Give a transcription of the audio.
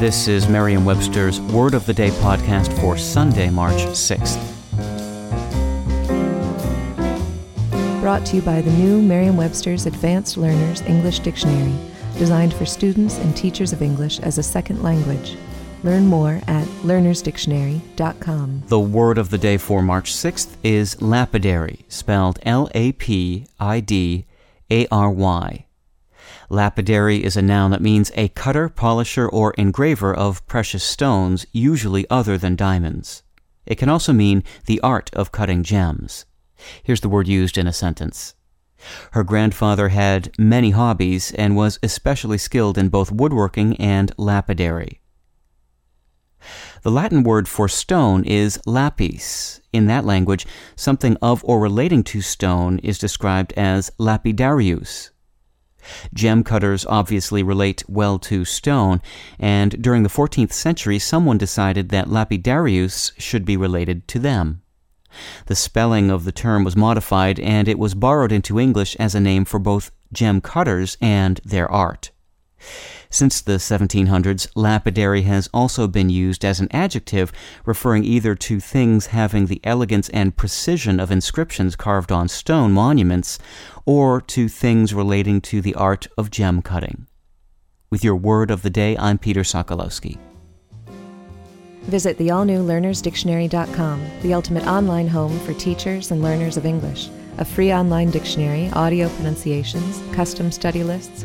This is Merriam Webster's Word of the Day podcast for Sunday, March 6th. Brought to you by the new Merriam Webster's Advanced Learners English Dictionary, designed for students and teachers of English as a second language. Learn more at learnersdictionary.com. The word of the day for March 6th is lapidary, spelled L A P I D A R Y. Lapidary is a noun that means a cutter, polisher, or engraver of precious stones, usually other than diamonds. It can also mean the art of cutting gems. Here's the word used in a sentence. Her grandfather had many hobbies and was especially skilled in both woodworking and lapidary. The Latin word for stone is lapis. In that language, something of or relating to stone is described as lapidarius. Gem cutters obviously relate well to stone, and during the 14th century, someone decided that lapidarius should be related to them. The spelling of the term was modified, and it was borrowed into English as a name for both gem cutters and their art. Since the 1700s, lapidary has also been used as an adjective referring either to things having the elegance and precision of inscriptions carved on stone monuments or to things relating to the art of gem cutting. With your word of the day, I'm Peter Sokolowski. Visit the all new learnersdictionary.com, the ultimate online home for teachers and learners of English. A free online dictionary, audio pronunciations, custom study lists,